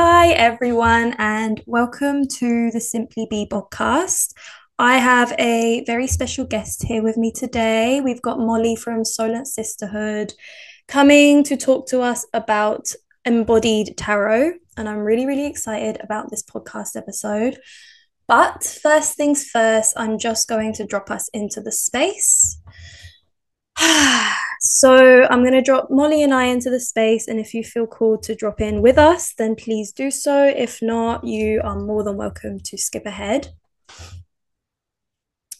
Hi, everyone, and welcome to the Simply Be podcast. I have a very special guest here with me today. We've got Molly from Solent Sisterhood coming to talk to us about embodied tarot. And I'm really, really excited about this podcast episode. But first things first, I'm just going to drop us into the space. so I'm going to drop Molly and I into the space. And if you feel called to drop in with us, then please do so. If not, you are more than welcome to skip ahead.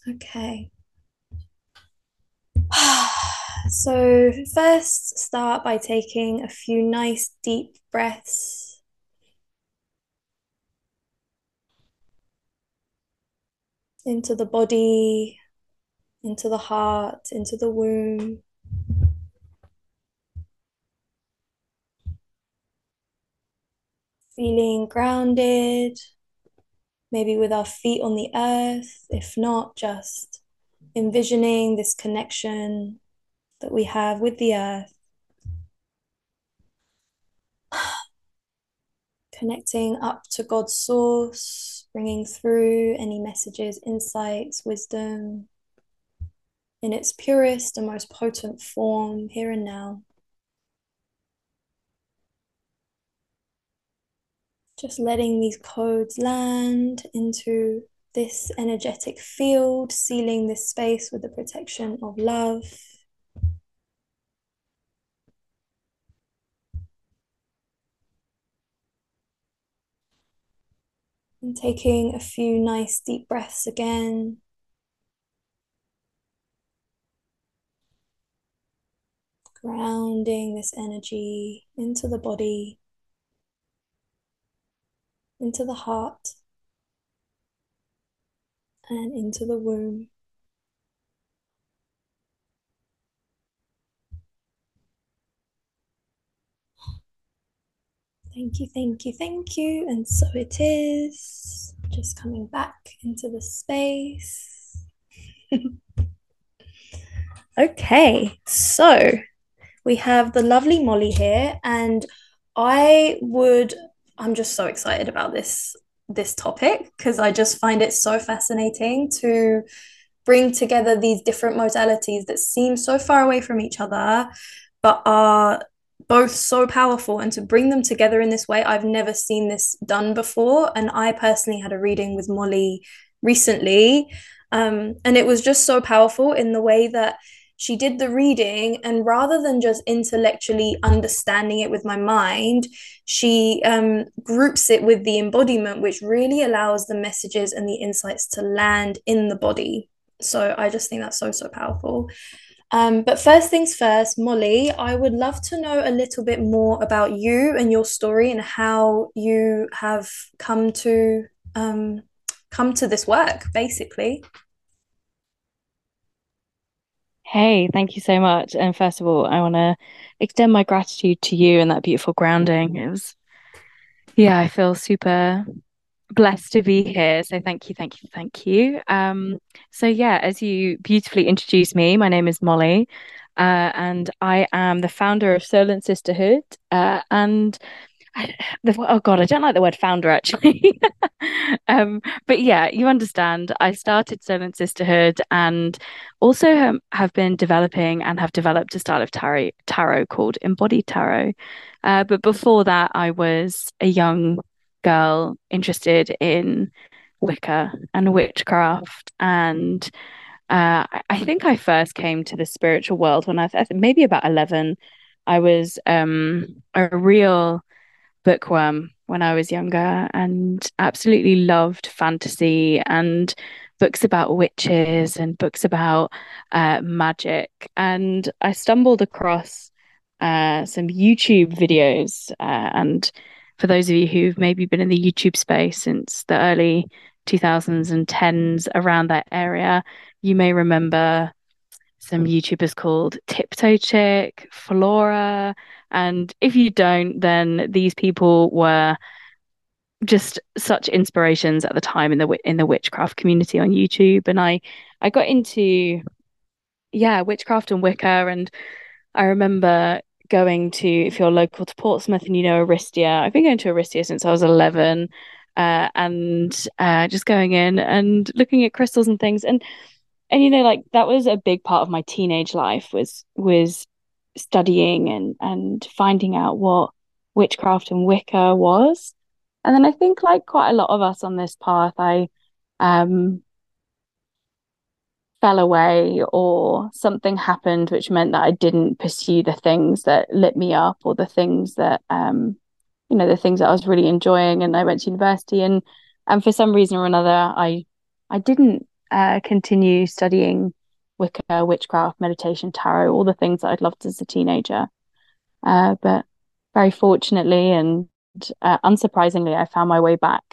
Okay. So, first, start by taking a few nice deep breaths. Into the body, into the heart, into the womb. Feeling grounded, maybe with our feet on the earth. If not, just envisioning this connection that we have with the earth. Connecting up to God's source, bringing through any messages, insights, wisdom in its purest and most potent form here and now. Just letting these codes land into this energetic field, sealing this space with the protection of love. And taking a few nice deep breaths again. Grounding this energy into the body, into the heart, and into the womb. Thank you, thank you, thank you. And so it is. Just coming back into the space. okay, so we have the lovely Molly here, and I would, I'm just so excited about this this topic because I just find it so fascinating to bring together these different modalities that seem so far away from each other but are both so powerful and to bring them together in this way i've never seen this done before and i personally had a reading with molly recently um, and it was just so powerful in the way that she did the reading and rather than just intellectually understanding it with my mind she um, groups it with the embodiment which really allows the messages and the insights to land in the body so i just think that's so so powerful um, but first things first, Molly, I would love to know a little bit more about you and your story and how you have come to um, come to this work, basically. Hey, thank you so much. And first of all, I want to extend my gratitude to you and that beautiful grounding. It was, yeah, I feel super blessed to be here. So thank you, thank you, thank you. Um, so yeah, as you beautifully introduced me, my name is Molly, uh, and I am the founder of Solent Sisterhood. Uh, and I, the, oh god, I don't like the word founder actually. um, but yeah, you understand. I started Solent Sisterhood and also have, have been developing and have developed a style of tarot, tarot called Embodied Tarot. Uh, but before that, I was a young girl interested in Wicca and witchcraft. And uh, I think I first came to the spiritual world when I was maybe about 11. I was um, a real bookworm when I was younger and absolutely loved fantasy and books about witches and books about uh, magic. And I stumbled across uh, some YouTube videos uh, and for those of you who've maybe been in the YouTube space since the early 2010s around that area, you may remember some YouTubers called Tiptoe Chick, Flora. And if you don't, then these people were just such inspirations at the time in the in the witchcraft community on YouTube. And I I got into yeah, witchcraft and Wicca and I remember going to, if you're local to Portsmouth and you know Aristia, I've been going to Aristia since I was 11, uh, and uh, just going in and looking at crystals and things. And and you know, like that was a big part of my teenage life was was studying and and finding out what witchcraft and Wicca was. And then I think like quite a lot of us on this path, I um fell away or something happened which meant that I didn't pursue the things that lit me up or the things that um you know the things that I was really enjoying and I went to university and and for some reason or another I I didn't uh, continue studying Wicca, witchcraft, meditation, tarot, all the things that I'd loved as a teenager. Uh, but very fortunately and uh, unsurprisingly, I found my way back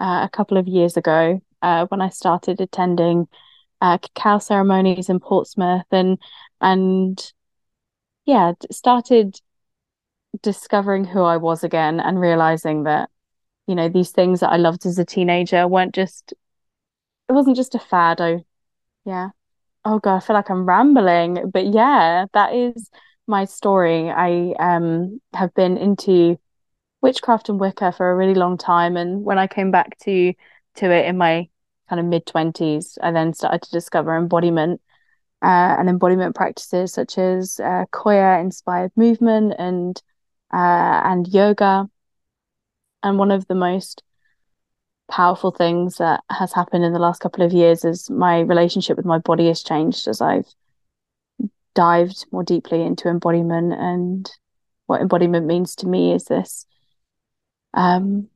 uh, a couple of years ago uh, when I started attending uh, cacao ceremonies in Portsmouth and and yeah, started discovering who I was again and realizing that you know these things that I loved as a teenager weren't just it wasn't just a fad. I yeah. Oh God, I feel like I'm rambling, but yeah, that is my story. I um have been into witchcraft and Wicca for a really long time, and when I came back to to it in my kind of mid twenties, I then started to discover embodiment uh, and embodiment practices such as uh, Qoya inspired movement and uh, and yoga. And one of the most powerful things that has happened in the last couple of years is my relationship with my body has changed as I've dived more deeply into embodiment and what embodiment means to me is this um,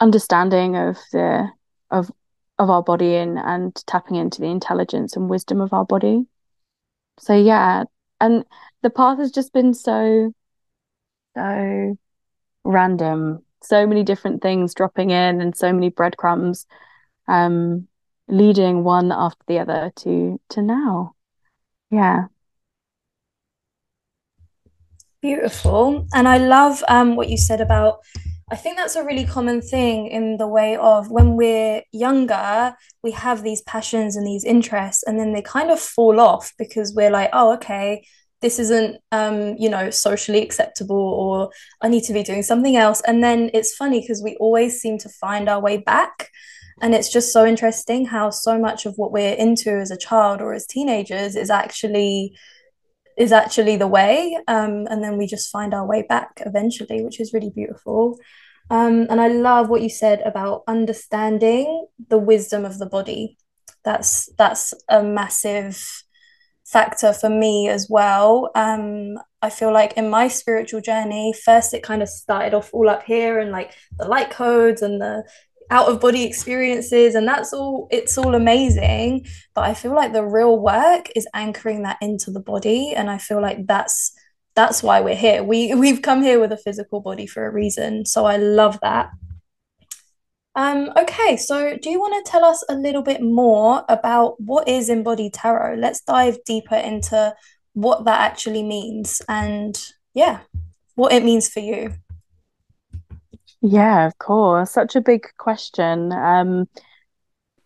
understanding of the of of our body and and tapping into the intelligence and wisdom of our body. So yeah, and the path has just been so so random. So many different things dropping in and so many breadcrumbs um leading one after the other to to now. Yeah. Beautiful. And I love um, what you said about, I think that's a really common thing in the way of when we're younger, we have these passions and these interests, and then they kind of fall off because we're like, oh, okay, this isn't, um, you know, socially acceptable, or I need to be doing something else. And then it's funny because we always seem to find our way back. And it's just so interesting how so much of what we're into as a child or as teenagers is actually is actually the way. Um, and then we just find our way back eventually, which is really beautiful. Um, and I love what you said about understanding the wisdom of the body. That's that's a massive factor for me as well. Um, I feel like in my spiritual journey, first it kind of started off all up here and like the light codes and the out of body experiences and that's all it's all amazing. But i feel like the real work is anchoring that into the body and i feel like that's that's why we're here. We we've come here with a physical body for a reason. So i love that um, okay, so do you want to tell us a little bit more about what is embodied tarot? Let's dive deeper into what that actually means and yeah, what it means for you. Yeah, of course. Such a big question. Um,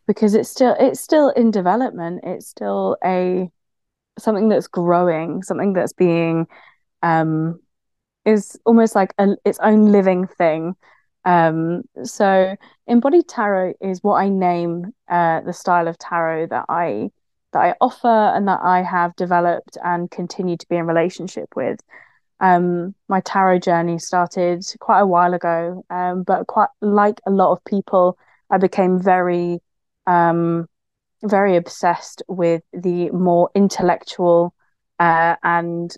because it's still it's still in development. It's still a something that's growing, something that's being um is almost like a, its own living thing. Um, so embodied tarot is what I name uh, the style of tarot that I that I offer and that I have developed and continue to be in relationship with. Um, my tarot journey started quite a while ago, um, but quite like a lot of people, I became very, um, very obsessed with the more intellectual uh, and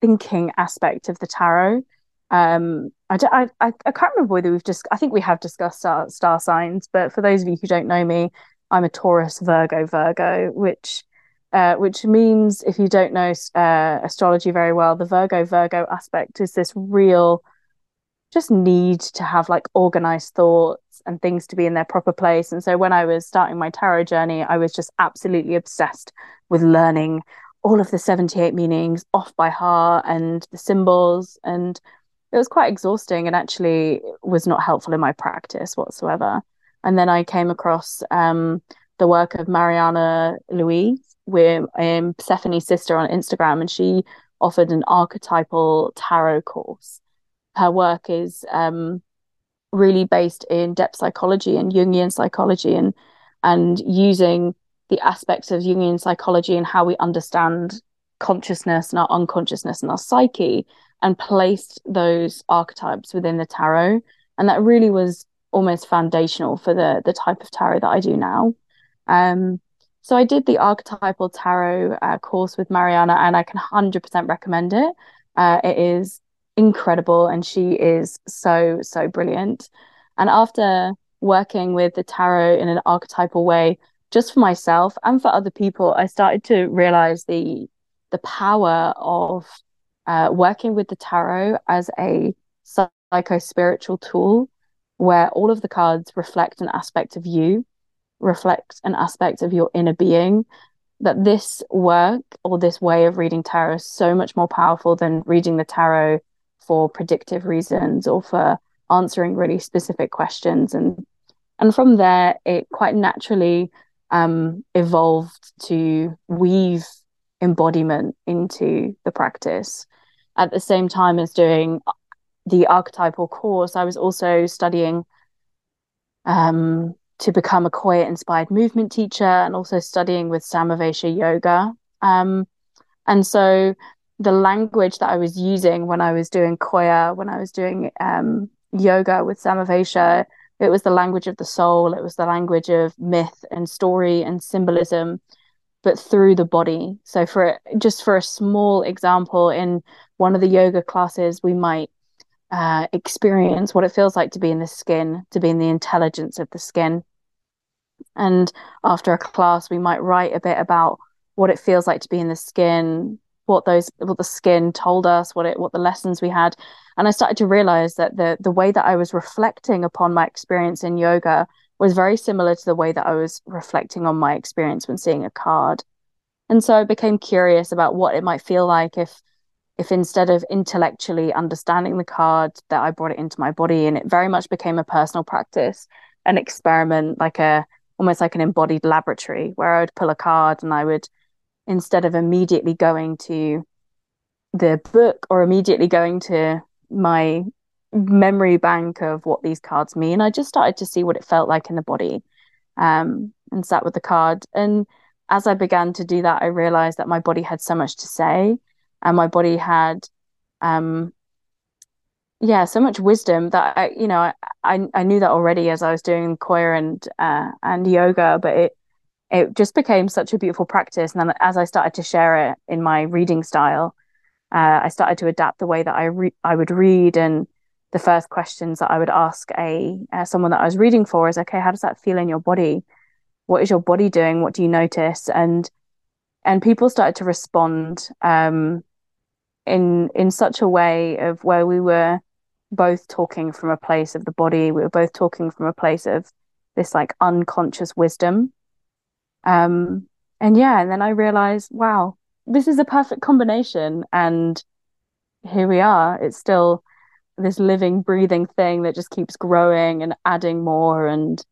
thinking aspect of the tarot. Um, I, I, I, I can't remember whether we've just, I think we have discussed star, star signs, but for those of you who don't know me, I'm a Taurus, Virgo, Virgo, which uh, which means if you don't know uh, astrology very well, the Virgo Virgo aspect is this real just need to have like organized thoughts and things to be in their proper place. And so when I was starting my tarot journey, I was just absolutely obsessed with learning all of the 78 meanings off by heart and the symbols. And it was quite exhausting and actually was not helpful in my practice whatsoever. And then I came across um, the work of Mariana Louise, we're um, Persephone's sister on Instagram, and she offered an archetypal tarot course. Her work is um, really based in depth psychology and Jungian psychology and and using the aspects of Jungian psychology and how we understand consciousness and our unconsciousness and our psyche and placed those archetypes within the tarot. And that really was almost foundational for the the type of tarot that I do now. Um, so I did the archetypal tarot uh, course with Mariana, and I can hundred percent recommend it. Uh, it is incredible, and she is so so brilliant. And after working with the tarot in an archetypal way, just for myself and for other people, I started to realize the the power of uh, working with the tarot as a psycho spiritual tool where all of the cards reflect an aspect of you, reflect an aspect of your inner being. That this work or this way of reading tarot is so much more powerful than reading the tarot for predictive reasons or for answering really specific questions. And and from there, it quite naturally um, evolved to weave embodiment into the practice. At the same time as doing the archetypal course, I was also studying um, to become a Qoya inspired movement teacher and also studying with Samavesa yoga. Um, and so the language that I was using when I was doing Qoya, when I was doing um, yoga with Samavesa, it was the language of the soul, it was the language of myth and story and symbolism, but through the body. So, for just for a small example, in one of the yoga classes, we might uh, experience what it feels like to be in the skin, to be in the intelligence of the skin. And after a class, we might write a bit about what it feels like to be in the skin, what those what the skin told us, what it what the lessons we had. And I started to realize that the the way that I was reflecting upon my experience in yoga was very similar to the way that I was reflecting on my experience when seeing a card. And so I became curious about what it might feel like if if instead of intellectually understanding the card that I brought it into my body and it very much became a personal practice, an experiment, like a almost like an embodied laboratory where I would pull a card and I would instead of immediately going to the book or immediately going to my memory bank of what these cards mean, I just started to see what it felt like in the body um, and sat with the card. And as I began to do that, I realized that my body had so much to say and my body had um yeah so much wisdom that i you know i i knew that already as i was doing Qoya and uh, and yoga but it it just became such a beautiful practice. And then as i started to share it in my reading style uh, i started to adapt the way that i re- i would read. And the first questions that i would ask a uh, someone that i was reading for is okay how does that feel in your body? What is your body doing? What do you notice? And and people started to respond um, in in such a way of where we were both talking from a place of the body we were both talking from a place of this like unconscious wisdom. Um and yeah and then i realized wow this is a perfect combination and here we are. It's still this living breathing thing that just keeps growing and adding more and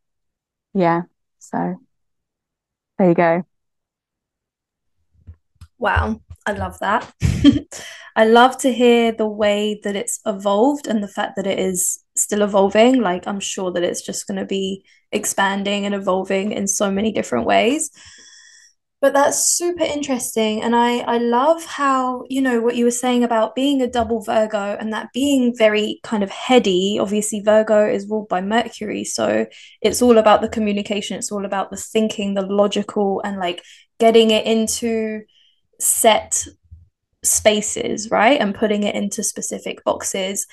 yeah so there you go. Wow i love that I love to hear the way that it's evolved and the fact that it is still evolving. Like, I'm sure that it's just going to be expanding and evolving in so many different ways. But that's super interesting. And I, I love how, you know, what you were saying about being a double Virgo and that being very kind of heady. Obviously, Virgo is ruled by Mercury. So it's all about the communication, it's all about the thinking, the logical, and like getting it into set spaces, right? And putting it into specific boxes.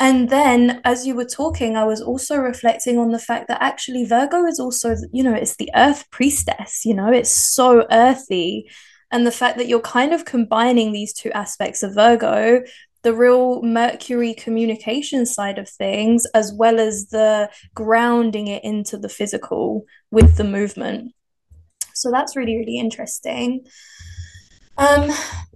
And then as you were talking, I was also reflecting on the fact that actually Virgo is also, you know, it's the earth priestess, you know, it's so earthy. And the fact that you're kind of combining these two aspects of Virgo, the real Mercury communication side of things, as well as the grounding it into the physical with the movement. So that's really, really interesting. Um,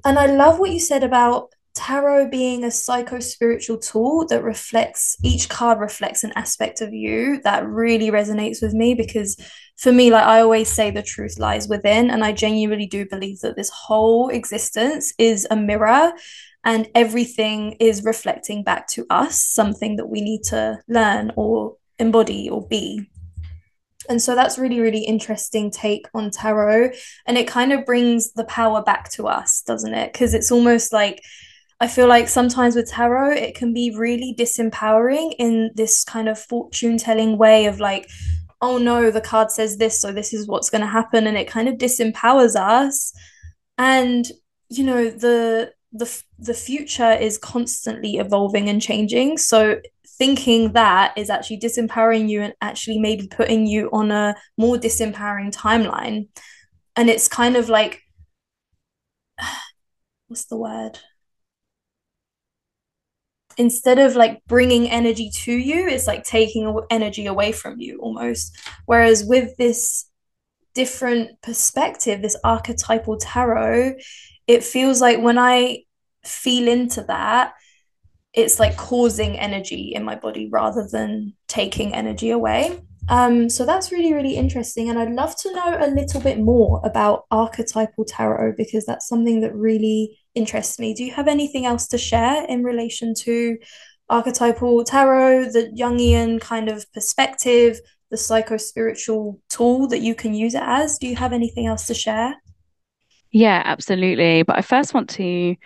and I love what you said about tarot being a psycho spiritual tool that reflects each card reflects an aspect of you that really resonates with me because for me like i always say the truth lies within and i genuinely do believe that this whole existence is a mirror and everything is reflecting back to us something that we need to learn or embody or be and so that's really, really interesting take on tarot. And it kind of brings the power back to us, doesn't it? Because it's almost like I feel like sometimes with tarot, it can be really disempowering in this kind of fortune telling way of like, oh no, the card says this, so this is what's going to happen. And it kind of disempowers us. And, you know, the, the, the future is constantly evolving and changing. So thinking that is actually disempowering you and actually maybe putting you on a more disempowering timeline. And it's kind of like, what's the word? instead of like bringing energy to you, it's like taking energy away from you almost. Whereas with this different perspective, this archetypal tarot, it feels like when I feel into that, it's like causing energy in my body rather than taking energy away. Um, so that's really, really interesting. And I'd love to know a little bit more about archetypal tarot because that's something that really interests me. Do you have anything else to share in relation to archetypal tarot, the Jungian kind of perspective, the psycho spiritual tool that you can use it as? Do you have anything else to share? Yeah, absolutely. But I first want to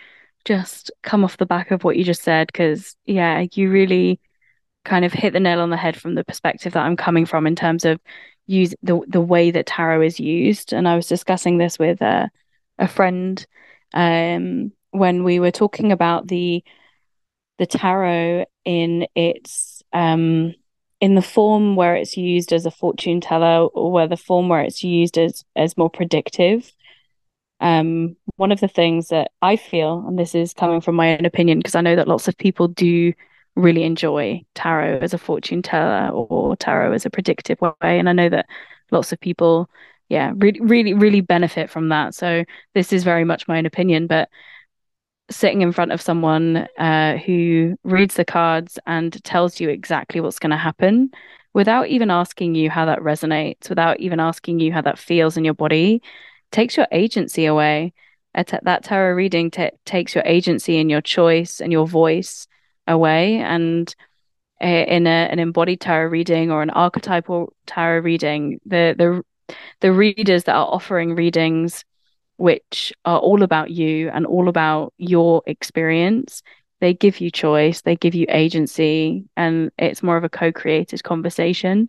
just come off the back of what you just said, because, yeah, you really kind of hit the nail on the head from the perspective that I'm coming from in terms of use the the way that tarot is used. And I was discussing this with a a friend um, when we were talking about the the tarot in its um, in the form where it's used as a fortune teller or where the form where it's used as as more predictive. Um, one of the things that I feel, and this is coming from my own opinion, because I know that lots of people do really enjoy tarot as a fortune teller or tarot as a predictive way. And I know that lots of people, yeah, really, really, really benefit from that. So this is very much my own opinion, but sitting in front of someone uh, who reads the cards and tells you exactly what's going to happen without even asking you how that resonates, without even asking you how that feels in your body, takes your agency away. That tarot reading t- takes your agency and your choice and your voice away. And in a, an embodied tarot reading or an archetypal tarot reading, the the the readers that are offering readings which are all about you and all about your experience, they give you choice, they give you agency, and it's more of a co-created conversation.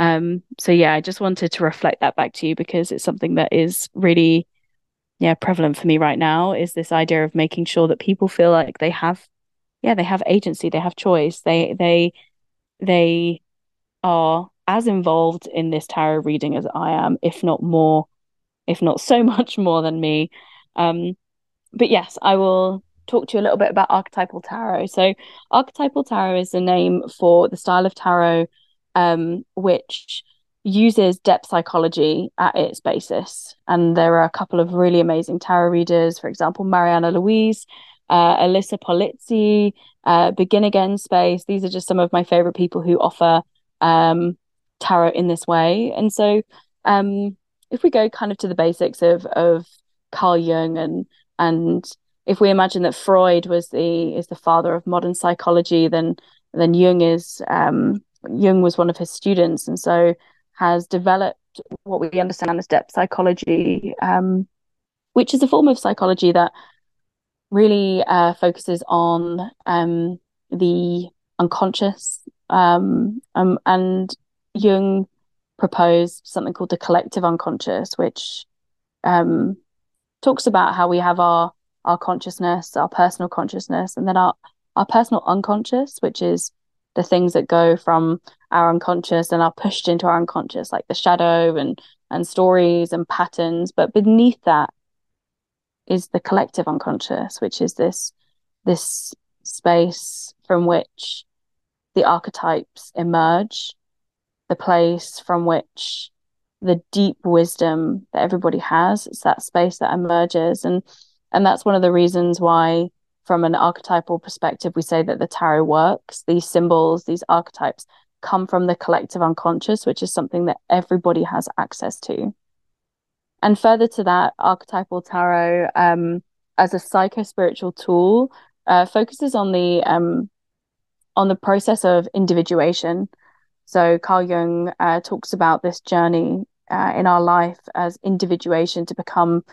Um, so yeah, I just wanted to reflect that back to you because it's something that is really yeah prevalent for me right now is this idea of making sure that people feel like they have yeah, they have agency, they have choice. They they they are as involved in this tarot reading as I am, if not more, if not so much more than me. Um, but yes, I will talk to you a little bit about archetypal tarot. So, archetypal tarot is the name for the style of tarot um, which uses depth psychology at its basis. And there are a couple of really amazing tarot readers, for example, Mariana Louise, uh, Alyssa Polizzi, uh, Begin Again Space. These are just some of my favorite people who offer um, tarot in this way. And so, um, if we go kind of to the basics of of Carl Jung and and if we imagine that Freud was the is the father of modern psychology, then then Jung is um, Jung was one of his students, and so has developed what we understand as depth psychology, um, which is a form of psychology that really uh, focuses on um, the unconscious. Um, um, and Jung proposed something called the collective unconscious, which um, talks about how we have our our consciousness, our personal consciousness, and then our our personal unconscious, which is the things that go from our unconscious and are pushed into our unconscious, like the shadow and and stories and patterns. But beneath that is the collective unconscious, which is this this space from which the archetypes emerge, the place from which the deep wisdom that everybody has. It's that space that emerges, and and that's one of the reasons why from an archetypal perspective, we say that the tarot works. These symbols, these archetypes come from the collective unconscious, which is something that everybody has access to. And further to that, archetypal tarot um, as a psycho spiritual tool uh, focuses on the um, on the process of individuation. So Carl Jung uh, talks about this journey uh, in our life as individuation to become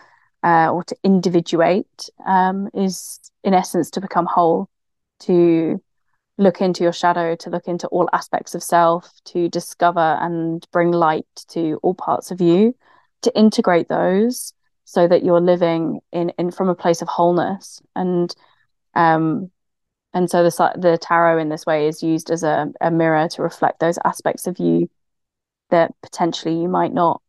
uh, or to individuate um, is in essence to become whole, to look into your shadow, to look into all aspects of self, to discover and bring light to all parts of you, to integrate those so that you're living in, in from a place of wholeness. And um and so the the tarot in this way is used as a, a mirror to reflect those aspects of you that potentially you might not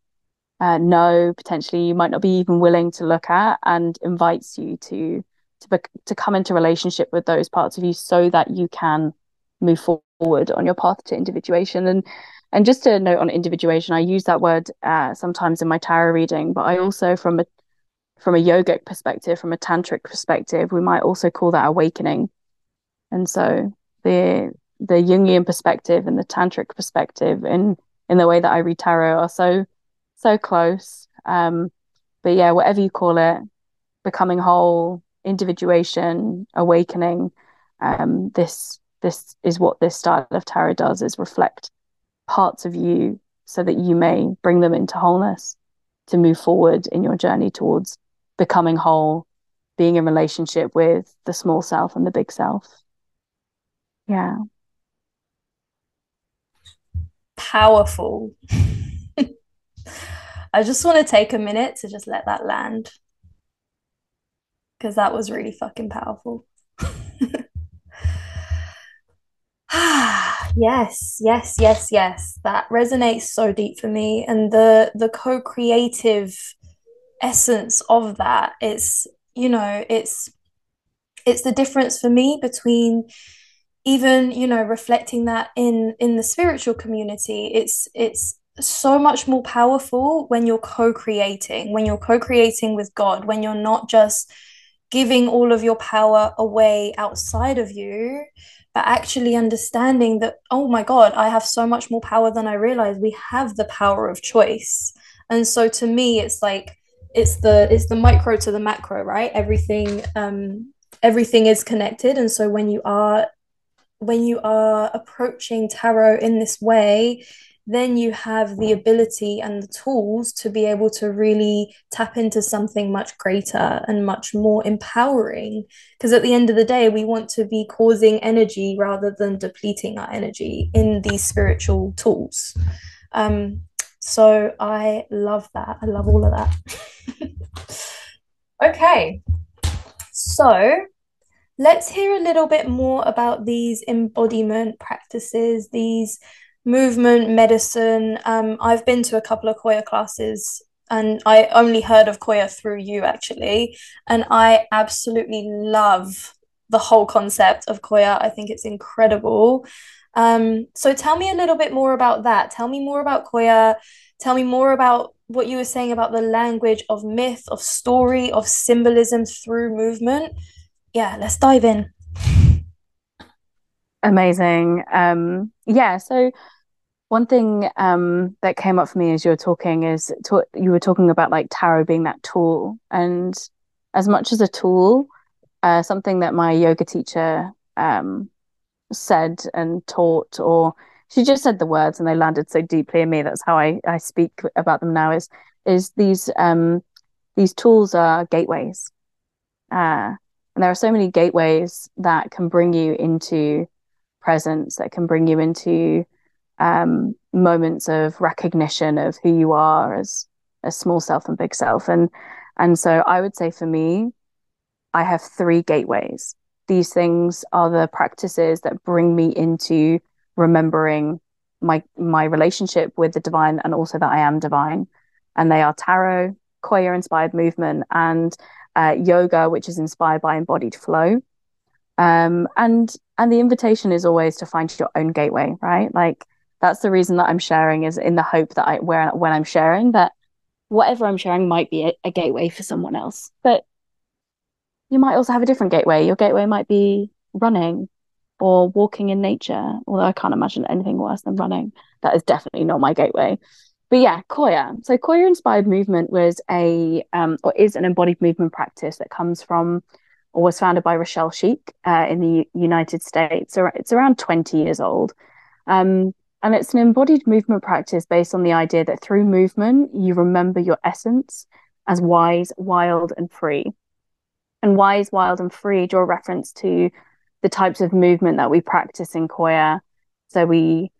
uh, know, potentially you might not be even willing to look at, and invites you to to to come into relationship with those parts of you, so that you can move forward on your path to individuation. And and just a note on individuation, I use that word uh, sometimes in my tarot reading, but I also from a from a yogic perspective, from a tantric perspective, we might also call that awakening. And so the the Jungian perspective and the tantric perspective in in the way that I read tarot are so so close. Um, but yeah, whatever you call it, becoming whole, individuation, awakening, um, this this is what this style of tarot does is reflect parts of you so that you may bring them into wholeness to move forward in your journey towards becoming whole, being in relationship with the small self and the big self. Yeah. Powerful. I just want to take a minute to just let that land because that was really fucking powerful. Ah, yes, yes, yes, yes. That resonates so deep for me, and the the co-creative essence of that it's you know, it's it's the difference for me between even you know reflecting that in in the spiritual community it's it's so much more powerful when you're co-creating when you're co-creating with god when you're not just giving all of your power away outside of you but actually understanding that oh my god i have so much more power than i realize. We have the power of choice. And so to me it's like it's the it's the micro to the macro right? Everything um everything is connected. And so when you are when you are approaching tarot in this way then you have the ability and the tools to be able to really tap into something much greater and much more empowering. Because at the end of the day, we want to be causing energy rather than depleting our energy in these spiritual tools. Um, so I love that. I love all of that. okay. So let's hear a little bit more about these embodiment practices, these movement, medicine. Um, I've been to a couple of Qoya classes and I only heard of Qoya through you actually. And I absolutely love the whole concept of Qoya. I think it's incredible. Um, so tell me a little bit more about that. Tell me more about Qoya. Tell me more about what you were saying about the language of myth, of story, of symbolism through movement. Yeah, let's dive in. Amazing. Um, yeah, so one thing um, that came up for me as you were talking is to- you were talking about like tarot being that tool, and as much as a tool, uh, something that my yoga teacher um, said and taught, or she just said the words and they landed so deeply in me. That's how I, I speak about them now. Is is these um, these tools are gateways, uh, and there are so many gateways that can bring you into presence, that can bring you into um, moments of recognition of who you are as a small self and big self. And and so I would say for me, I have three gateways. These things are the practices that bring me into remembering my my relationship with the divine and also that I am divine. And they are tarot, Qoya inspired movement, and uh, yoga, which is inspired by embodied flow. Um, and and the invitation is always to find your own gateway, right? Like that's the reason that I'm sharing is in the hope that I where when I'm sharing that whatever I'm sharing might be a, a gateway for someone else. But you might also have a different gateway. Your gateway might be running or walking in nature, although I can't imagine anything worse than running. That is definitely not my gateway. But yeah, Qoya. So Qoya inspired movement was a um, or is an embodied movement practice that comes from or was founded by Rochelle Schieck uh, in the United States. It's around 20 years old. Um, and it's an embodied movement practice based on the idea that through movement, you remember your essence as wise, wild, and free. And wise, wild, and free draw reference to the types of movement that we practice in Qoya. So we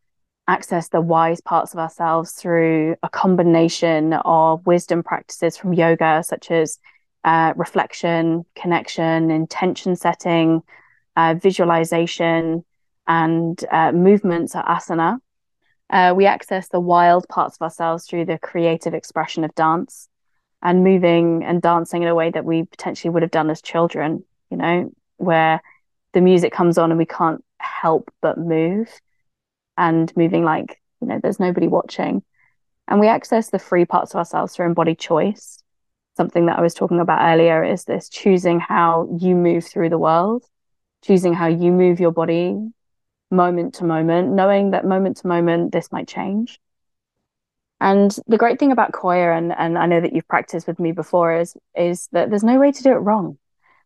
access the wise parts of ourselves through a combination of wisdom practices from yoga, such as uh, reflection, connection, intention setting, uh, visualization, and uh, movements are asana. Uh, we access the wild parts of ourselves through the creative expression of dance and moving and dancing in a way that we potentially would have done as children, you know, where the music comes on and we can't help but move and moving like, you know, there's nobody watching. And we access the free parts of ourselves through embodied choice. Something that I was talking about earlier is this choosing how you move through the world, choosing how you move your body moment to moment, knowing that moment to moment this might change. And the great thing about Qoya, and, and I know that you've practiced with me before, is is that there's no way to do it wrong.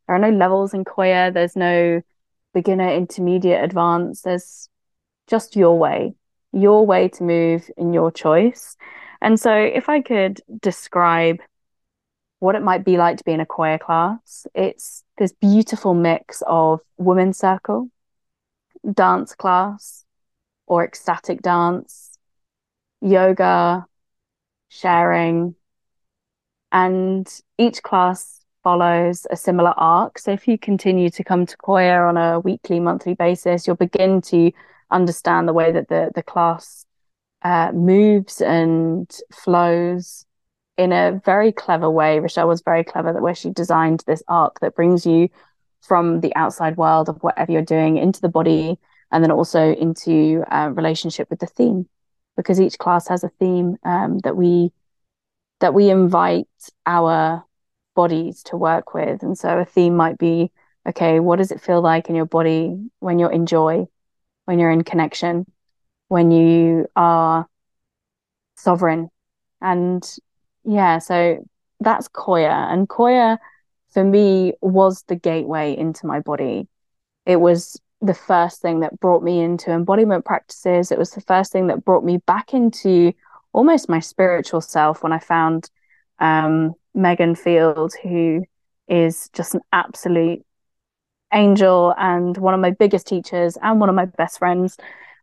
There are no levels in Qoya. There's no beginner, intermediate, advanced. There's just your way, your way to move in your choice. And so, if I could describe what it might be like to be in a Qoya class, it's this beautiful mix of women's circle, dance class, or ecstatic dance, yoga, sharing, and each class follows a similar arc. So if you continue to come to Qoya on a weekly, monthly basis, you'll begin to understand the way that the the class uh, moves and flows in a very clever way. Rochelle was very clever that where she designed this arc that brings you from the outside world of whatever you're doing into the body and then also into a uh, relationship with the theme. Because each class has a theme um, that we that we invite our bodies to work with. And so a theme might be okay what does it feel like in your body when you're in joy when you're in connection when you are sovereign? And yeah so that's Qoya. And Qoya for me was the gateway into my body. It was the first thing that brought me into embodiment practices. It was the first thing that brought me back into almost my spiritual self when I found um, Meghan Field, who is just an absolute angel and one of my biggest teachers and one of my best friends.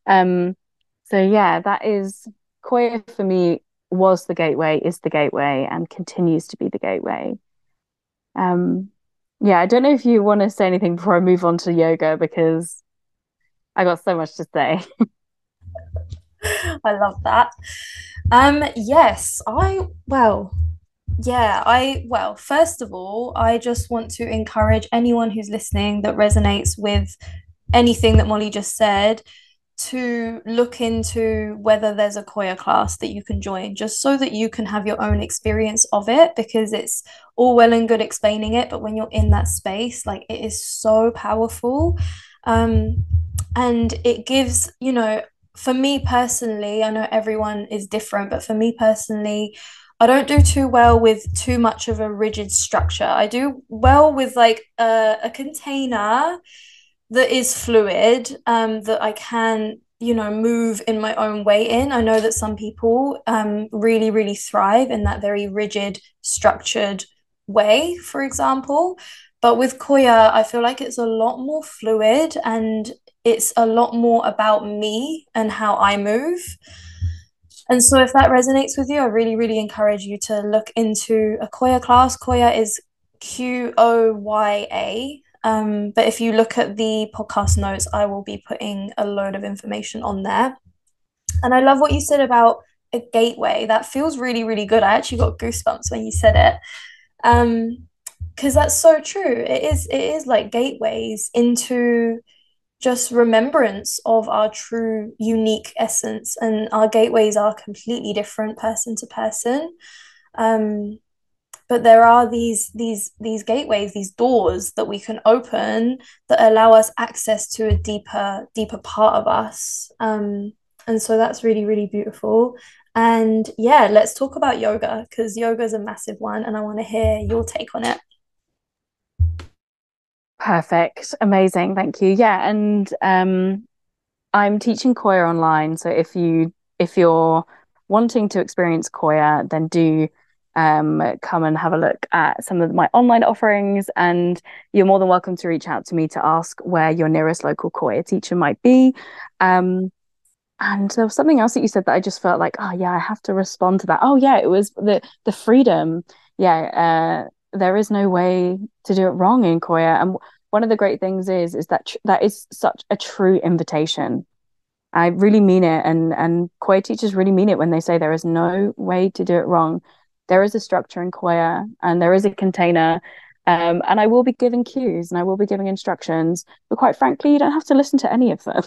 Um, so yeah, that is Qoya for me was the gateway, is the gateway, and continues to be the gateway. Um, yeah, I don't know if you want to say anything before I move on to yoga because I got so much to say. I love that. Um, yes, I well, yeah, I well, first of all, I just want to encourage anyone who's listening that resonates with anything that Molly just said to look into whether there's a Qoya class that you can join, just so that you can have your own experience of it, because it's all well and good explaining it, but when you're in that space, like it is so powerful. Um, and it gives, you know, for me personally, I know everyone is different, but for me personally, I don't do too well with too much of a rigid structure. I do well with like a, a container that is fluid um, that I can you know move in my own way in. I know that some people um, really really thrive in that very rigid structured way for example. But with Qoya i feel like it's a lot more fluid and it's a lot more about me and how i move. And so if that resonates with you i really really encourage you to look into a Qoya class. Qoya is q-o-y-a um, but if you look at the podcast notes, I will be putting a load of information on there. And I love what you said about a gateway. That feels really, really good. I actually got goosebumps when you said it. Um, because that's so true. It is, it is like gateways into just remembrance of our true unique essence and our gateways are completely different person to person um but there are these these these gateways these doors that we can open that allow us access to a deeper deeper part of us. Um, and so that's really really beautiful. And yeah let's talk about yoga because yoga is a massive one and i want to hear your take on it. Perfect. Amazing. Thank you. Yeah and um i'm teaching Qoya online. So if you if you're wanting to experience Qoya then do um, come and have a look at some of my online offerings. And you're more than welcome to reach out to me to ask where your nearest local Qoya teacher might be. Um, and there was something else that you said that I just felt like, oh yeah, I have to respond to that. Oh yeah, it was the the freedom. Yeah, uh, there is no way to do it wrong in Qoya. And one of the great things is is that tr- that is such a true invitation I really mean it, and and Qoya teachers really mean it when they say there is no way to do it wrong there is a structure in Qoya and there is a container. Um, and I will be giving cues and I will be giving instructions. But quite frankly, you don't have to listen to any of them.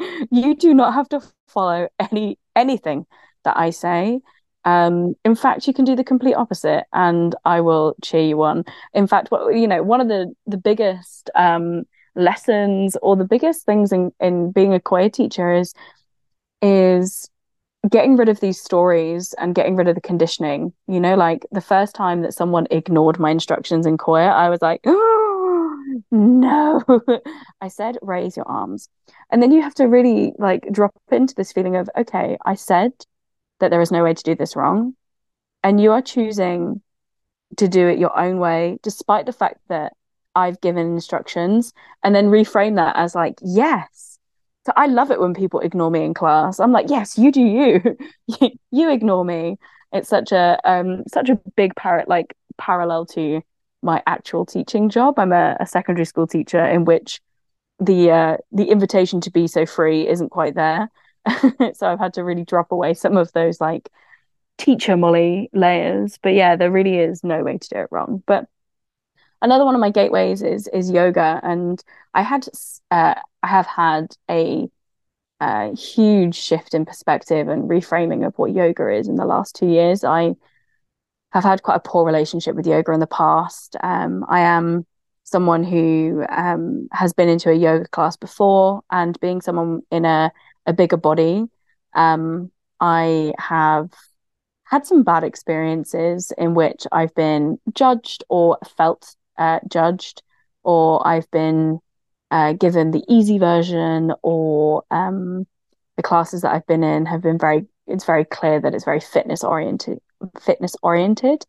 you do not have to follow any anything that I say. Um, in fact, you can do the complete opposite, and I will cheer you on. In fact, what you know, one of the the biggest um, lessons or the biggest things in in being a Qoya teacher is is getting rid of these stories and getting rid of the conditioning. You know, like the first time that someone ignored my instructions in Qoya, I was like, oh, no. I said, raise your arms. And then you have to really like drop into this feeling of, okay, I said that there is no way to do this wrong. And you are choosing to do it your own way, despite the fact that I've given instructions, and then reframe that as like, yes, so I love it when people ignore me in class. I'm like, yes, you do you. you ignore me. It's such a um such a big parrot like parallel to my actual teaching job. I'm a, a secondary school teacher in which the uh, the invitation to be so free isn't quite there. so I've had to really drop away some of those like teacher Molly layers. But yeah, there really is no way to do it wrong. But another one of my gateways is is yoga, and I had uh, I have had a, a huge shift in perspective and reframing of what yoga is in the last two years. I have had quite a poor relationship with yoga in the past. Um, I am someone who um, has been into a yoga class before, and being someone in a, a bigger body, um, I have had some bad experiences in which I've been judged or felt uh, judged, or I've been uh, given the easy version, or um, the classes that I've been in have been very. It's very clear that it's very fitness oriented. Fitness oriented,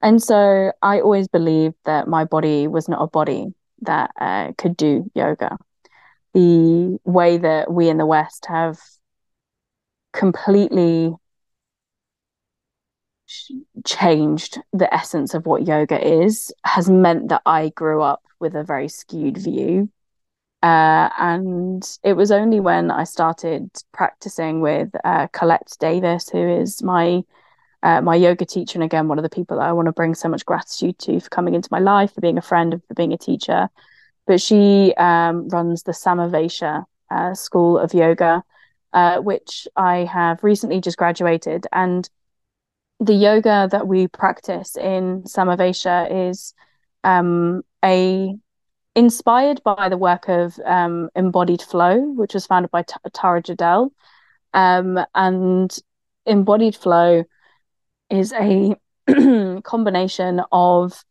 and so I always believed that my body was not a body that uh, could do yoga. The way that we in the West have completely changed the essence of what yoga is has meant that I grew up with a very skewed view. Uh, and it was only when I started practicing with uh, Collette Davis, who is my uh, my yoga teacher, and again one of the people that I want to bring so much gratitude to for coming into my life, for being a friend, for being a teacher. But she um, runs the Samavesa uh, School of Yoga, uh, which I have recently just graduated, and the yoga that we practice in Samavesa is um, a inspired by the work of um, Embodied Flow, which was founded by T- Tara Judelle. Um, and Embodied Flow is a combination of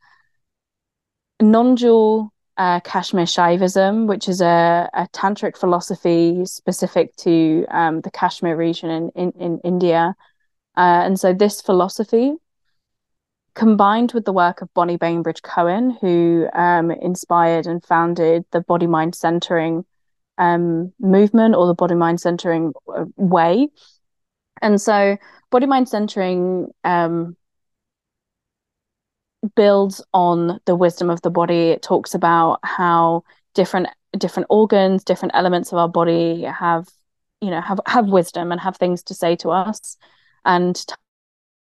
non-dual uh, Kashmir Shaivism, which is a, a tantric philosophy specific to um, the Kashmir region in, in, in India, uh, and so this philosophy, combined with the work of Bonnie Bainbridge Cohen, who um, inspired and founded the body mind centering um, movement or the body mind centering uh, way. And so, body mind centering um, builds on the wisdom of the body. It talks about how different different organs, different elements of our body have, you know, have have wisdom and have things to say to us. And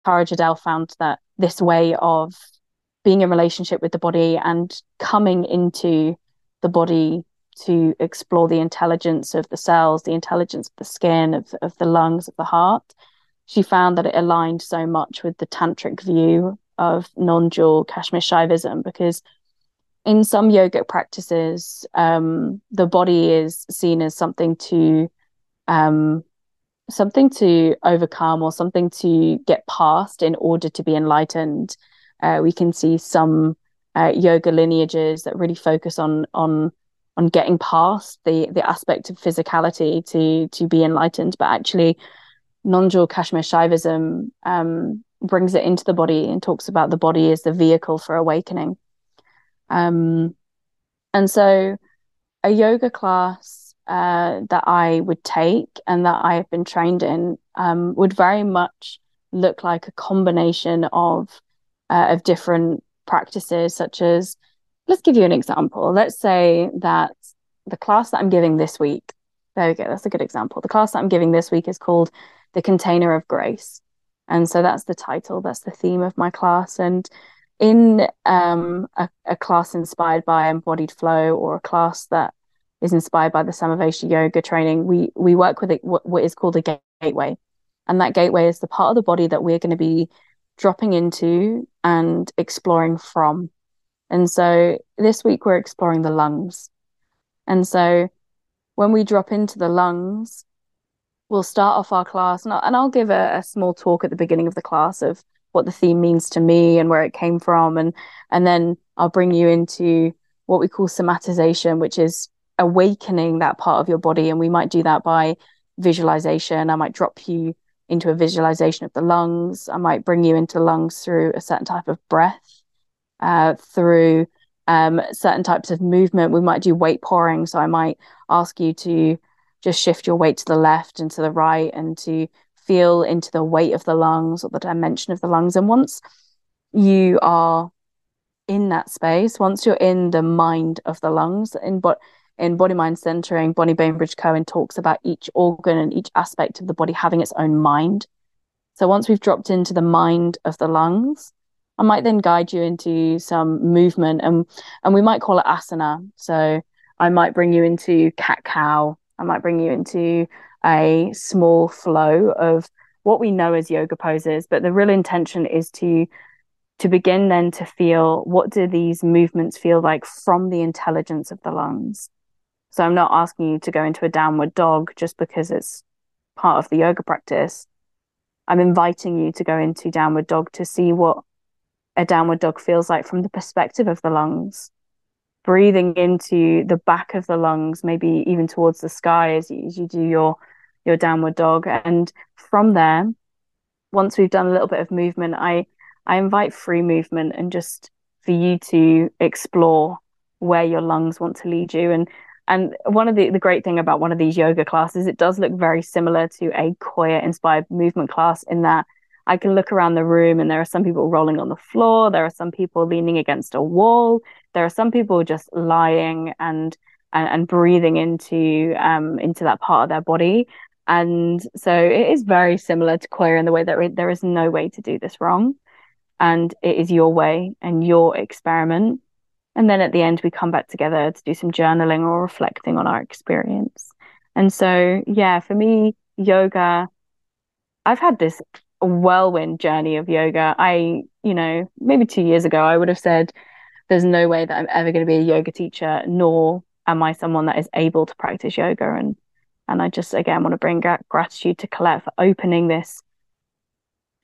Tara Judelle found that this way of being in relationship with the body and coming into the body to explore the intelligence of the cells, the intelligence of the skin, of, of the lungs, of the heart, she found that it aligned so much with the tantric view of non-dual Kashmir Shaivism because in some yogic practices, um, the body is seen as something to um, something to overcome or something to get past in order to be enlightened. Uh, we can see some uh, yoga lineages that really focus on on on getting past the the aspect of physicality to to be enlightened, but actually, non-dual Kashmir Shaivism um, brings it into the body and talks about the body as the vehicle for awakening. Um, and so, a yoga class uh, that I would take and that I have been trained in um, would very much look like a combination of uh, of different practices, such as let's give you an example. Let's say that the class that I'm giving this week, there we go, that's a good example. The class that I'm giving this week is called The Container of Grace. And so that's the title, that's the theme of my class. And in um, a, a, class inspired by embodied flow or a class that is inspired by the Samavesa yoga training, we we work with it, what, what is called a gateway, and that gateway is the part of the body that we're going to be dropping into and exploring from. And so this week we're exploring the lungs, and so when we drop into the lungs, we'll start off our class, and I'll, and I'll give a, a small talk at the beginning of the class of what the theme means to me and where it came from. And and then I'll bring you into what we call somatization which is awakening that part of your body and we might do that by visualization. I might drop you into a visualization of the lungs. I might bring you into lungs through a certain type of breath uh, through um, certain types of movement. We might do weight pouring. So I might ask you to just shift your weight to the left and to the right and to feel into the weight of the lungs or the dimension of the lungs. And once you are in that space, once you're in the mind of the lungs, in but in body mind centering, Bonnie Bainbridge Cohen talks about each organ and each aspect of the body having its own mind. So once we've dropped into the mind of the lungs, I might then guide you into some movement and and we might call it asana. So I might bring you into cat cow. I might bring you into a small flow of what we know as yoga poses but the real intention is to to begin then to feel what do these movements feel like from the intelligence of the lungs so i'm not asking you to go into a downward dog just because it's part of the yoga practice i'm inviting you to go into downward dog to see what a downward dog feels like from the perspective of the lungs breathing into the back of the lungs maybe even towards the sky as you, as you do your your downward dog. And from there, once we've done a little bit of movement, I I invite free movement and just for you to explore where your lungs want to lead you. And and one of the, the great thing about one of these yoga classes, it does look very similar to a Qoya inspired movement class in that I can look around the room and there are some people rolling on the floor, there are some people leaning against a wall, there are some people just lying and and, and breathing into um into that part of their body. And so it is very similar to Qoya in the way that there is no way to do this wrong. And it is your way and your experiment. And then at the end, we come back together to do some journaling or reflecting on our experience. And so, yeah, for me, yoga, I've had this whirlwind journey of yoga. I, you know, maybe two years ago, I would have said, there's no way that I'm ever going to be a yoga teacher, nor am I someone that is able to practice yoga. And and I just again want to bring gratitude to Collette for opening this,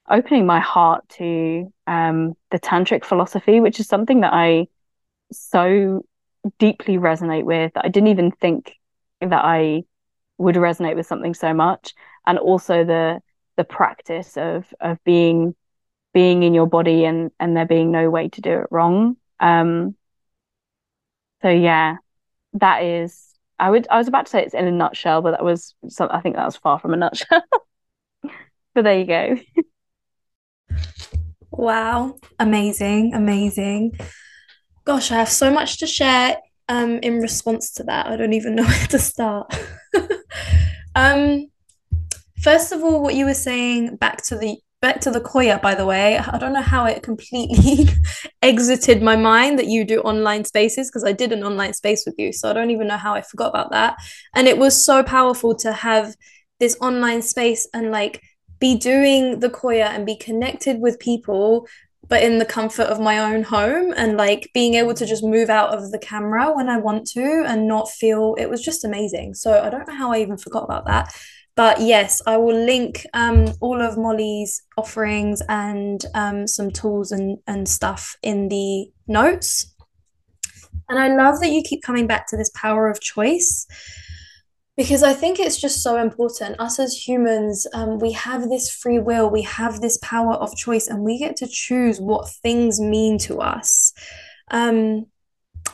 opening my heart to um, the tantric philosophy, which is something that I so deeply resonate with that I didn't even think that I would resonate with something so much, and also the the practice of of being being in your body and and there being no way to do it wrong. Um, so yeah, that is I would I was about to say it's in a nutshell, but that was some, I think that was far from a nutshell. but there you go. wow, amazing, amazing. Gosh, I have so much to share um in response to that. I don't even know where to start. um first of all what you were saying back to the back to the Qoya, by the way. I don't know how it completely exited my mind that you do online spaces because I did an online space with you. So I don't even know how I forgot about that. And it was so powerful to have this online space and like be doing the Qoya and be connected with people but in the comfort of my own home and like being able to just move out of the camera when I want to and not feel it was just amazing. So I don't know how I even forgot about that. But yes, I will link um, all of Molly's offerings and um, some tools and, and stuff in the notes. And I love that you keep coming back to this power of choice because I think it's just so important. Us as humans, um, we have this free will, we have this power of choice, and we get to choose what things mean to us. Um,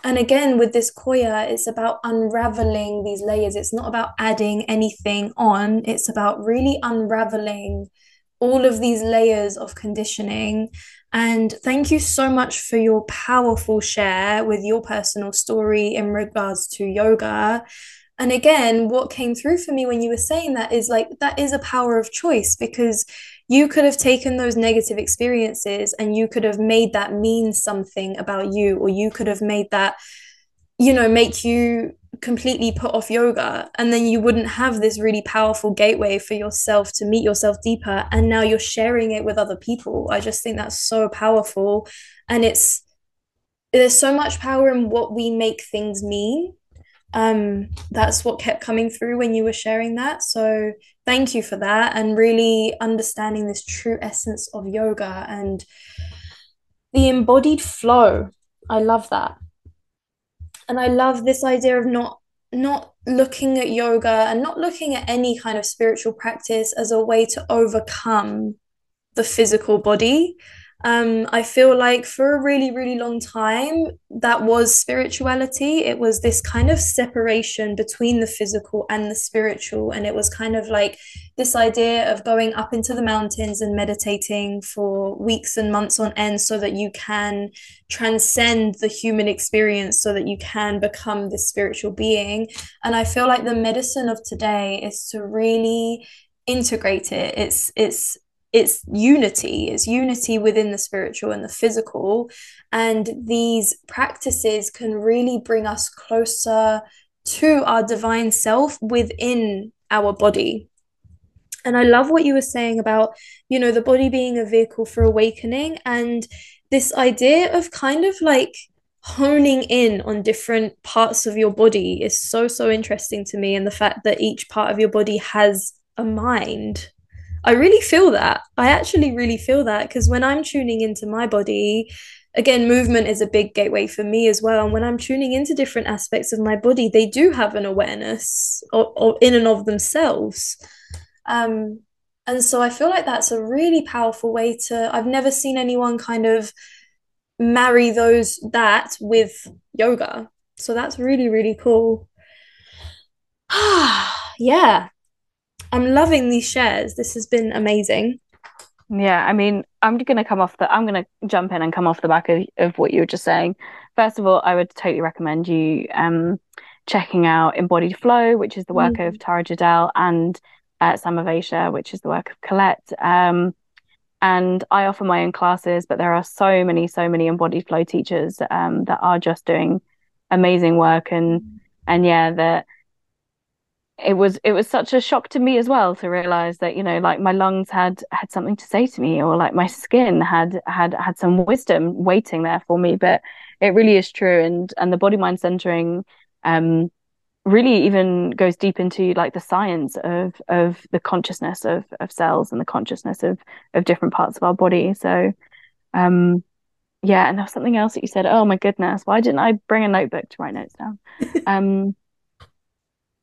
and again, with this Qoya, it's about unraveling these layers. It's not about adding anything on, it's about really unraveling all of these layers of conditioning. And thank you so much for your powerful share with your personal story in regards to yoga. And again, what came through for me when you were saying that is like, that is a power of choice because you could have taken those negative experiences and you could have made that mean something about you, or you could have made that, you know, make you completely put off yoga. And then you wouldn't have this really powerful gateway for yourself to meet yourself deeper. And now you're sharing it with other people. I just think that's so powerful. And it's, there's so much power in what we make things mean um, that's what kept coming through when you were sharing that. So thank you for that and really understanding this true essence of yoga and the embodied flow. I love that. And I love this idea of not not looking at yoga and not looking at any kind of spiritual practice as a way to overcome the physical body um, I feel like for a really, really long time, that was spirituality. It was this kind of separation between the physical and the spiritual. And it was kind of like this idea of going up into the mountains and meditating for weeks and months on end so that you can transcend the human experience, so that you can become this spiritual being. And I feel like the medicine of today is to really integrate it. It's, it's, it's unity it's unity within the spiritual and the physical. And these practices can really bring us closer to our divine self within our body. And i love what you were saying about you know the body being a vehicle for awakening and this idea of kind of like honing in on different parts of your body is so so interesting to me. And the fact that each part of your body has a mind I really feel that. I actually really feel that because when I'm tuning into my body, again, movement is a big gateway for me as well. And when I'm tuning into different aspects of my body, they do have an awareness or, of, in and of themselves. Um, and so I feel like that's a really powerful way to. I've never seen anyone kind of marry those that with yoga. So that's really, really cool. yeah. I'm loving these shares. This has been amazing. Yeah, I mean, I'm going to come off the, I'm going to jump in and come off the back of, of what you were just saying. First of all, I would totally recommend you um, checking out Embodied Flow, which is the work mm-hmm. of Tara Judelle, and uh, Samavesa, which is the work of Collette. Um, and I offer my own classes, but there are so many, so many Embodied Flow teachers um, that are just doing amazing work. And, mm-hmm. and yeah, that it was it was such a shock to me as well to realize that you know like my lungs had had something to say to me or like my skin had had had some wisdom waiting there for me. But it really is true and and the body mind centering um really even goes deep into like the science of of the consciousness of of cells and the consciousness of of different parts of our body. So um yeah and there was something else that you said. Oh my goodness why didn't i bring a notebook to write notes down? Um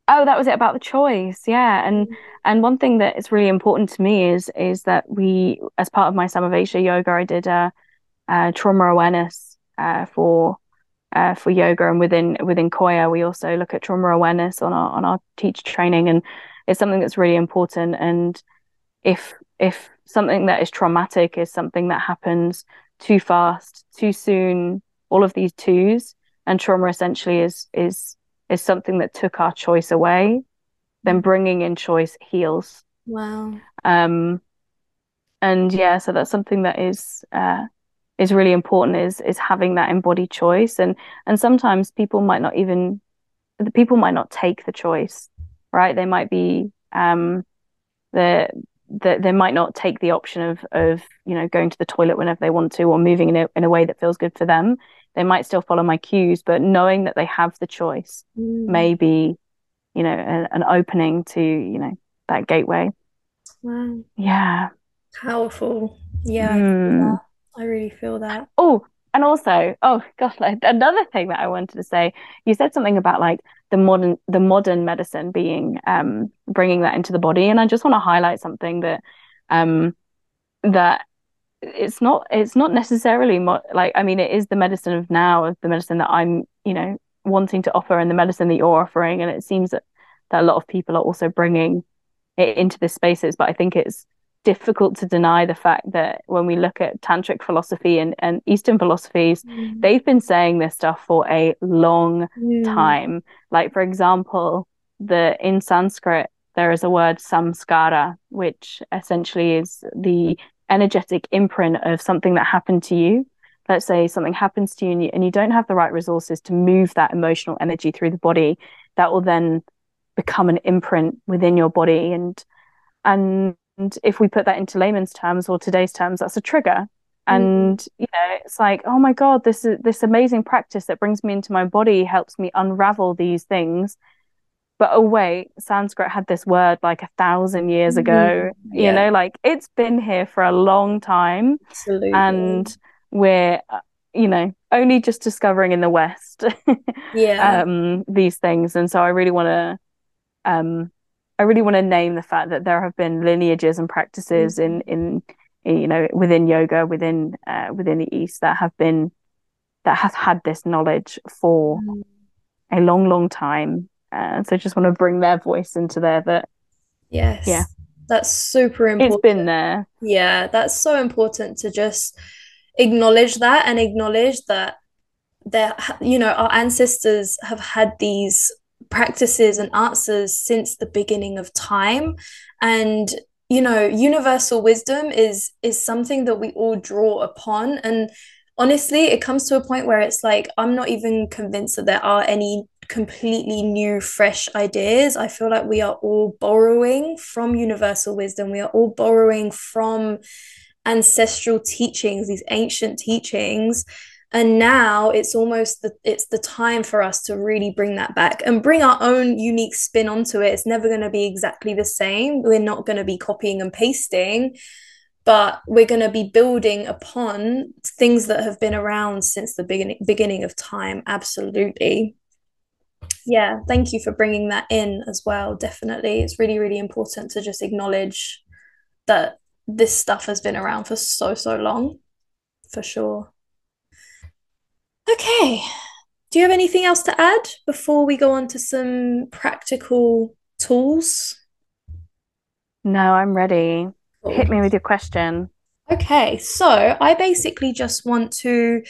Oh, that was it about the choice. Yeah. And mm. and one thing that is really important to me is is that we as part of my Samavesa yoga, I did a, a trauma awareness uh, for uh, for yoga and within within Qoya we also look at trauma awareness on our on our teach training and it's something that's really important and if if something that is traumatic is something that happens too fast, too soon, all of these twos and trauma essentially is is is something that took our choice away, then bringing in choice heals. Wow. Um, and yeah, so that's something that is uh, is really important is is having that embodied choice, and and sometimes people might not even the people might not take the choice, right? They might be um, the that they might not take the option of of you know going to the toilet whenever they want to or moving in a, in a way that feels good for them. They might still follow my cues but knowing that they have the choice mm. may be you know a, an opening to you know that gateway. Wow. Yeah. Powerful. Yeah mm. I, I really feel that. Oh and also oh gosh like, another thing that i wanted to say you said something about like the modern the modern medicine being um, bringing that into the body. And i just want to highlight something that um, that it's not it's not necessarily mo- like i mean it is the medicine of now of the medicine that i'm you know wanting to offer and the medicine that you're offering. And it seems that that a lot of people are also bringing it into the spaces but i think it's difficult to deny the fact that when we look at tantric philosophy and, and Eastern philosophies, mm. they've been saying this stuff for a long mm. time. Like, for example, the in Sanskrit, there is a word samskara, which essentially is the energetic imprint of something that happened to you. Let's say something happens to you and, you and you don't have the right resources to move that emotional energy through the body, that will then become an imprint within your body and and and if we put that into layman's terms or today's terms, that's a trigger. And mm. you know, it's like, oh my god, this is this amazing practice that brings me into my body, helps me unravel these things. But oh wait, Sanskrit had this word like a thousand years ago. Mm-hmm. Yeah. You know, like it's been here for a long time, Absolutely. and we're uh, you know only just discovering in the West, yeah, um, these things. And so I really want to um I really want to name the fact that there have been lineages and practices mm-hmm. in, in you know within yoga within uh, within the East that have been that have had this knowledge for mm. a long long time. Uh, so I just want to bring their voice into there. That yes, yeah, that's super important. It's been there. Yeah, that's so important to just acknowledge that and acknowledge that there you know our ancestors have had these practices and answers since the beginning of time. And you know universal wisdom is is something that we all draw upon. And honestly it comes to a point where it's like i'm not even convinced that there are any completely new fresh ideas. I feel like we are all borrowing from universal wisdom. We are all borrowing from ancestral teachings these ancient teachings and now it's almost the it's the time for us to really bring that back and bring our own unique spin onto it. It's never going to be exactly the same. We're not going to be copying and pasting but we're going to be building upon things that have been around since the beginning beginning of time. Absolutely. Yeah thank you for bringing that in as well. Definitely. It's really really important to just acknowledge that this stuff has been around for so so long for sure Okay. Do you have anything else to add before we go on to some practical tools? No, I'm ready. Cool. Hit me with your question. Okay, so I basically just want to,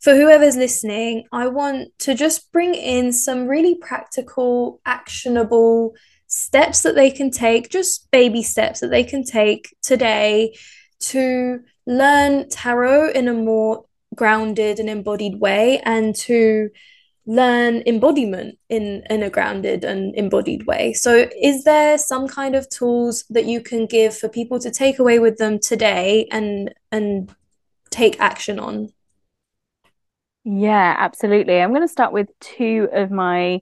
for whoever's listening, I want to just bring in some really practical, actionable steps that they can take, just baby steps that they can take today to learn tarot in a more grounded and embodied way and to learn embodiment in in a grounded and embodied way. So is there some kind of tools that you can give for people to take away with them today and and take action on? Yeah absolutely. I'm going to start with two of my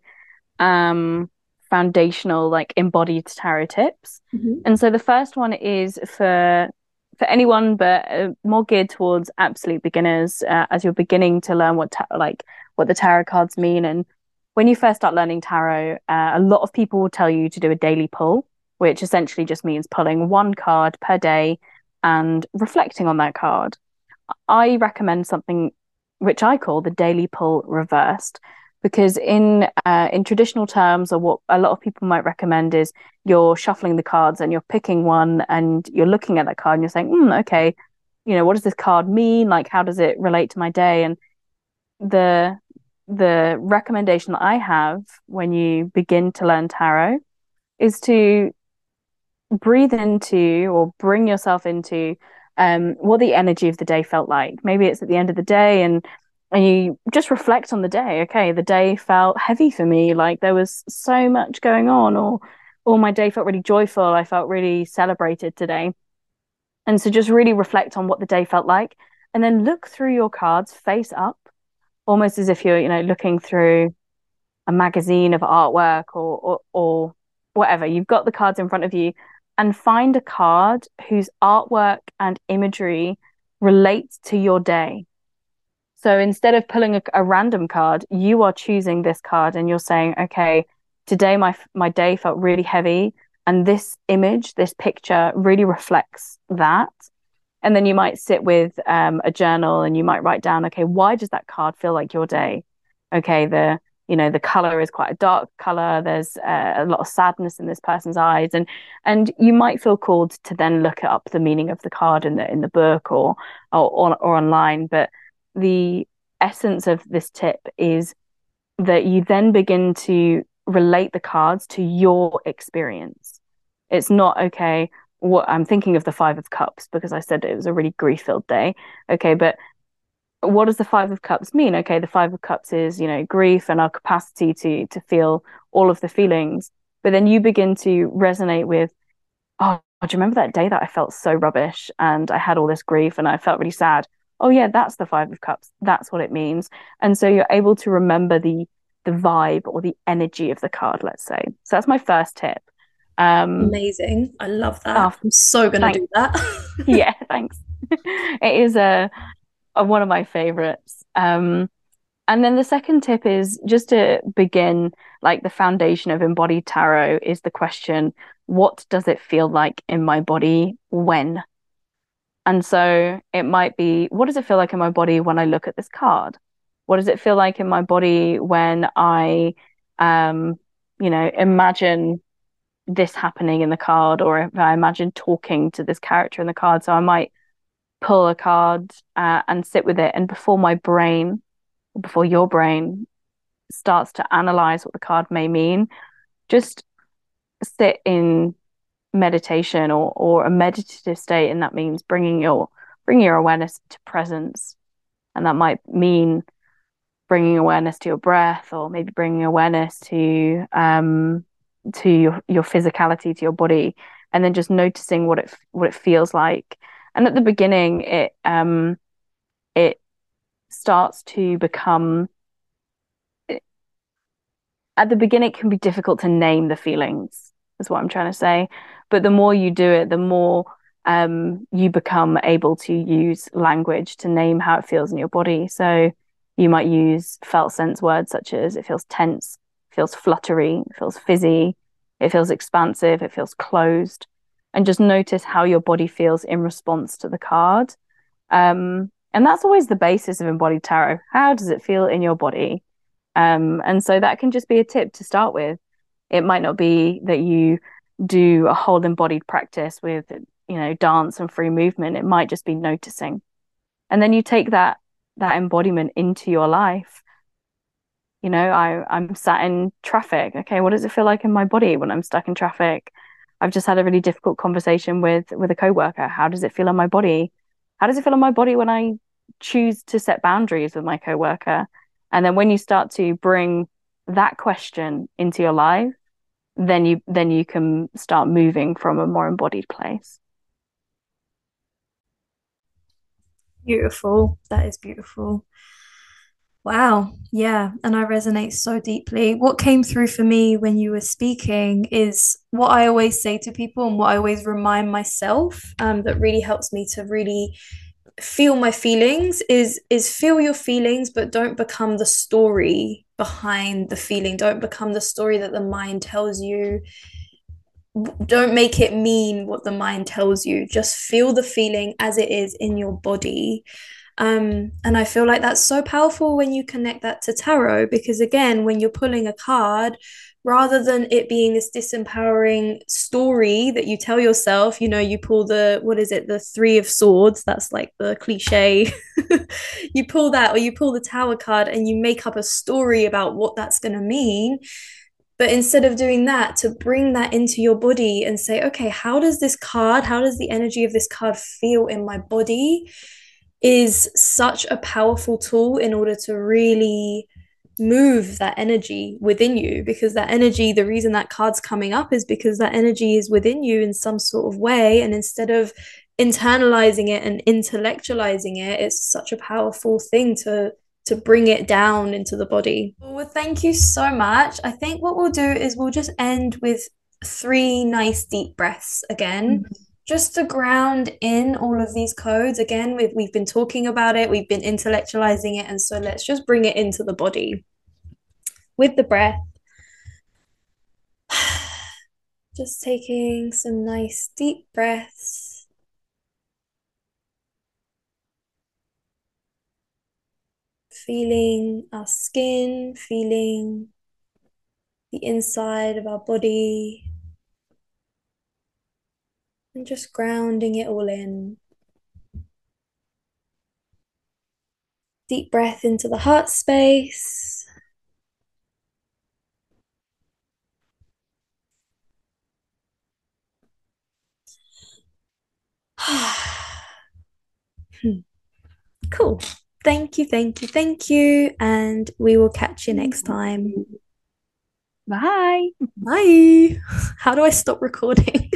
um foundational like embodied tarot tips. Mm-hmm. and so the first one is for for anyone, but uh, more geared towards absolute beginners uh, as you're beginning to learn what ta- like what the tarot cards mean. And when you first start learning tarot, uh, a lot of people will tell you to do a daily pull, which essentially just means pulling one card per day and reflecting on that card. I recommend something which I call the daily pull reversed, because in uh, in traditional terms or what a lot of people might recommend is you're shuffling the cards and you're picking one and you're looking at that card and you're saying mm, okay you know what does this card mean? Like how does it relate to my day? And the the recommendation that i have when you begin to learn tarot is to breathe into or bring yourself into um, what the energy of the day felt like. Maybe it's at the end of the day and and you just reflect on the day okay the day felt heavy for me like there was so much going on or or my day felt really joyful. I felt really celebrated today. And so just really reflect on what the day felt like and then look through your cards face up, almost as if you're, you know, looking through a magazine of artwork or, or, or whatever. You've got the cards in front of you and find a card whose artwork and imagery relates to your day. So instead of pulling a, a, random card, you are choosing this card and you're saying, okay, today my my day felt really heavy and this image, this picture really reflects that. And then you might sit with um, a journal and you might write down, okay, why does that card feel like your day? Okay, the you know the color is quite a dark color there's uh, a lot of sadness in this person's eyes and and you might feel called to then look up the meaning of the card in the in the book or or, or, or online but the essence of this tip is that you then begin to relate the cards to your experience. It's not okay what I'm thinking of the five of cups because I said it was a really grief filled day. Okay but what does the five of cups mean? Okay the five of cups is you know grief and our capacity to to feel all of the feelings. But then you begin to resonate with oh do you remember that day that i felt so rubbish and i had all this grief and i felt really sad oh yeah that's the five of cups. That's what it means. And so you're able to remember the the vibe or the energy of the card let's say. So that's my first tip. Um amazing. I love that. Oh, i'm so gonna thanks. do that. Yeah thanks. It is a one of my favorites. Um, and then the second tip is just to begin, like the foundation of embodied tarot is the question, what does it feel like in my body when? And so it might be, what does it feel like in my body when I look at this card? What does it feel like in my body when I, um, you know, imagine this happening in the card, or if I imagine talking to this character in the card? So I might pull a card uh, and sit with it. And before my brain, before your brain starts to analyze what the card may mean, just sit in meditation or, or a meditative state. And that means bringing your, bringing your awareness to presence. And that might mean bringing awareness to your breath or maybe bringing awareness to, um, to your, your physicality, to your body, and then just noticing what it, what it feels like and at the beginning it um it starts to become at the beginning it can be difficult to name the feelings is what i'm trying to say but the more you do it the more um, you become able to use language to name how it feels in your body so you might use felt sense words such as it feels tense feels fluttery feels fizzy it feels expansive it feels closed and just notice how your body feels in response to the card. Um, and that's always the basis of embodied tarot. How does it feel in your body? Um, and so that can just be a tip to start with. It might not be that you do a whole embodied practice with, you know, dance and free movement. It might just be noticing. And then you take that that embodiment into your life. You know, I, I'm sat in traffic. Okay, what does it feel like in my body when I'm stuck in traffic? I've just had a really difficult conversation with with a coworker. How does it feel on my body? How does it feel on my body when I choose to set boundaries with my coworker? And then when you start to bring that question into your life, then you then you can start moving from a more embodied place. Beautiful. That is beautiful. Wow. Yeah. And I resonate so deeply. What came through for me when you were speaking is what I always say to people and what I always remind myself um, that really helps me to really feel my feelings is is feel your feelings but don't become the story behind the feeling. Don't become the story that the mind tells you. Don't make it mean what the mind tells you. Just feel the feeling as it is in your body. Um, and I feel like that's so powerful when you connect that to tarot, because again, when you're pulling a card, rather than it being this disempowering story that you tell yourself, you know, you pull the, what is it, the Three of Swords, that's like the cliche. you pull that, or you pull the Tower card and you make up a story about what that's going to mean. But instead of doing that, to bring that into your body and say, okay, how does this card, how does the energy of this card feel in my body? is such a powerful tool in order to really move that energy within you because that energy the reason that card's coming up is because that energy is within you in some sort of way. And instead of internalizing it and intellectualizing it it's such a powerful thing to to bring it down into the body. Well thank you so much. I think what we'll do is we'll just end with three nice deep breaths again. Mm-hmm just to ground in all of these codes again we've, we've been talking about it we've been intellectualizing it and so let's just bring it into the body. With the breath just taking some nice deep breaths. Feeling our skin feeling the inside of our body and just grounding it all in. Deep breath into the heart space. Cool. Thank you, thank you, thank you. And we will catch you next time. Bye. Bye. How do I stop recording?